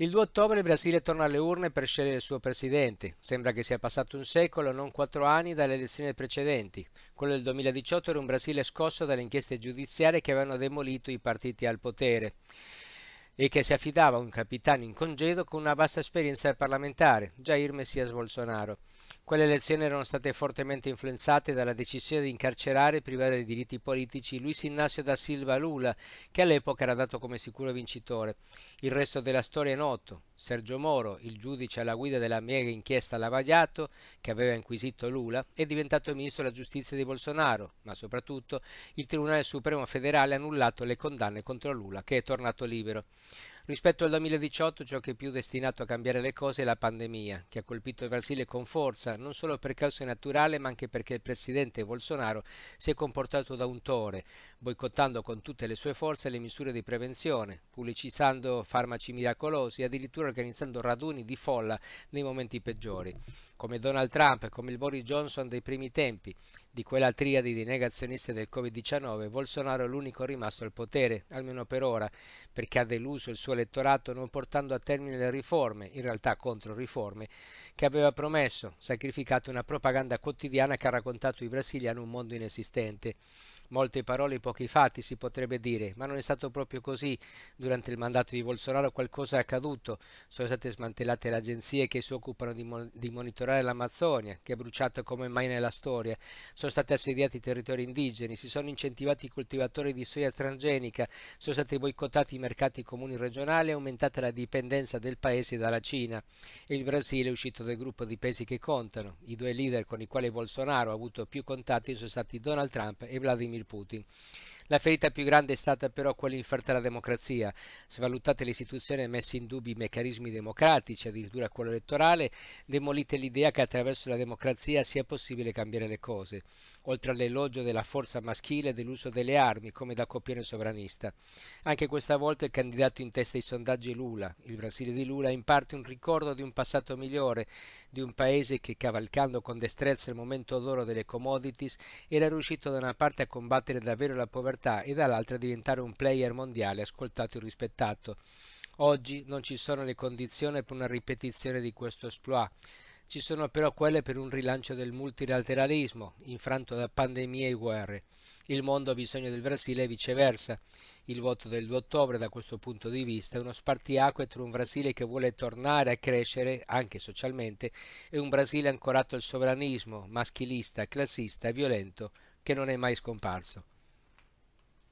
Il 2 ottobre il Brasile torna alle urne per scegliere il suo presidente. Sembra che sia passato un secolo, non quattro anni, dalle elezioni precedenti. Quello del 2018 era un Brasile scosso dalle inchieste giudiziarie che avevano demolito i partiti al potere e che si affidava a un capitano in congedo con una vasta esperienza parlamentare, Jair Messias Bolsonaro. Quelle elezioni erano state fortemente influenzate dalla decisione di incarcerare e privare dei diritti politici Luis Ignacio da Silva Lula, che all'epoca era dato come sicuro vincitore. Il resto della storia è noto. Sergio Moro, il giudice alla guida della mega inchiesta Lavagliato, che aveva inquisito Lula, è diventato ministro della giustizia di Bolsonaro, ma soprattutto il Tribunale Supremo federale ha annullato le condanne contro Lula, che è tornato libero. Rispetto al 2018 ciò che è più destinato a cambiare le cose è la pandemia, che ha colpito il Brasile con forza, non solo per cause naturali, ma anche perché il presidente Bolsonaro si è comportato da un tore, boicottando con tutte le sue forze le misure di prevenzione, pubblicizzando farmaci miracolosi e addirittura organizzando raduni di folla nei momenti peggiori come Donald Trump come il Boris Johnson dei primi tempi, di quella triade di negazionisti del Covid-19, Bolsonaro è l'unico rimasto al potere, almeno per ora, perché ha deluso il suo elettorato non portando a termine le riforme, in realtà contro riforme, che aveva promesso, sacrificato una propaganda quotidiana che ha raccontato i brasiliani un mondo inesistente. Molte parole e pochi fatti si potrebbe dire, ma non è stato proprio così. Durante il mandato di Bolsonaro qualcosa è accaduto. Sono state smantellate le agenzie che si occupano di, mo- di monitorare l'Amazzonia, che è bruciata come mai nella storia. Sono stati assediati i territori indigeni, si sono incentivati i coltivatori di soia transgenica, sono stati boicottati i mercati comuni regionali e aumentata la dipendenza del paese dalla Cina. E il Brasile è uscito dal gruppo di paesi che contano. I due leader con i quali Bolsonaro ha avuto più contatti sono stati Donald Trump e Vladimir Vladimir Putin. La ferita più grande è stata però quella inferta alla democrazia. Svalutate le istituzioni e messe in dubbio i meccanismi democratici, addirittura quello elettorale, demolite l'idea che attraverso la democrazia sia possibile cambiare le cose, oltre all'elogio della forza maschile e dell'uso delle armi come da copione sovranista. Anche questa volta il candidato in testa ai sondaggi è Lula. Il Brasile di Lula è in parte un ricordo di un passato migliore, di un paese che, cavalcando con destrezza il momento d'oro delle commodities, era riuscito da una parte a combattere davvero la povertà libertà e dall'altra diventare un player mondiale ascoltato e rispettato. Oggi non ci sono le condizioni per una ripetizione di questo exploit. Ci sono però quelle per un rilancio del multilateralismo, infranto da pandemie e guerre. Il mondo ha bisogno del Brasile e viceversa. Il voto del 2 ottobre da questo punto di vista è uno spartiacque tra un Brasile che vuole tornare a crescere, anche socialmente, e un Brasile ancorato al sovranismo, maschilista, classista e violento, che non è mai scomparso.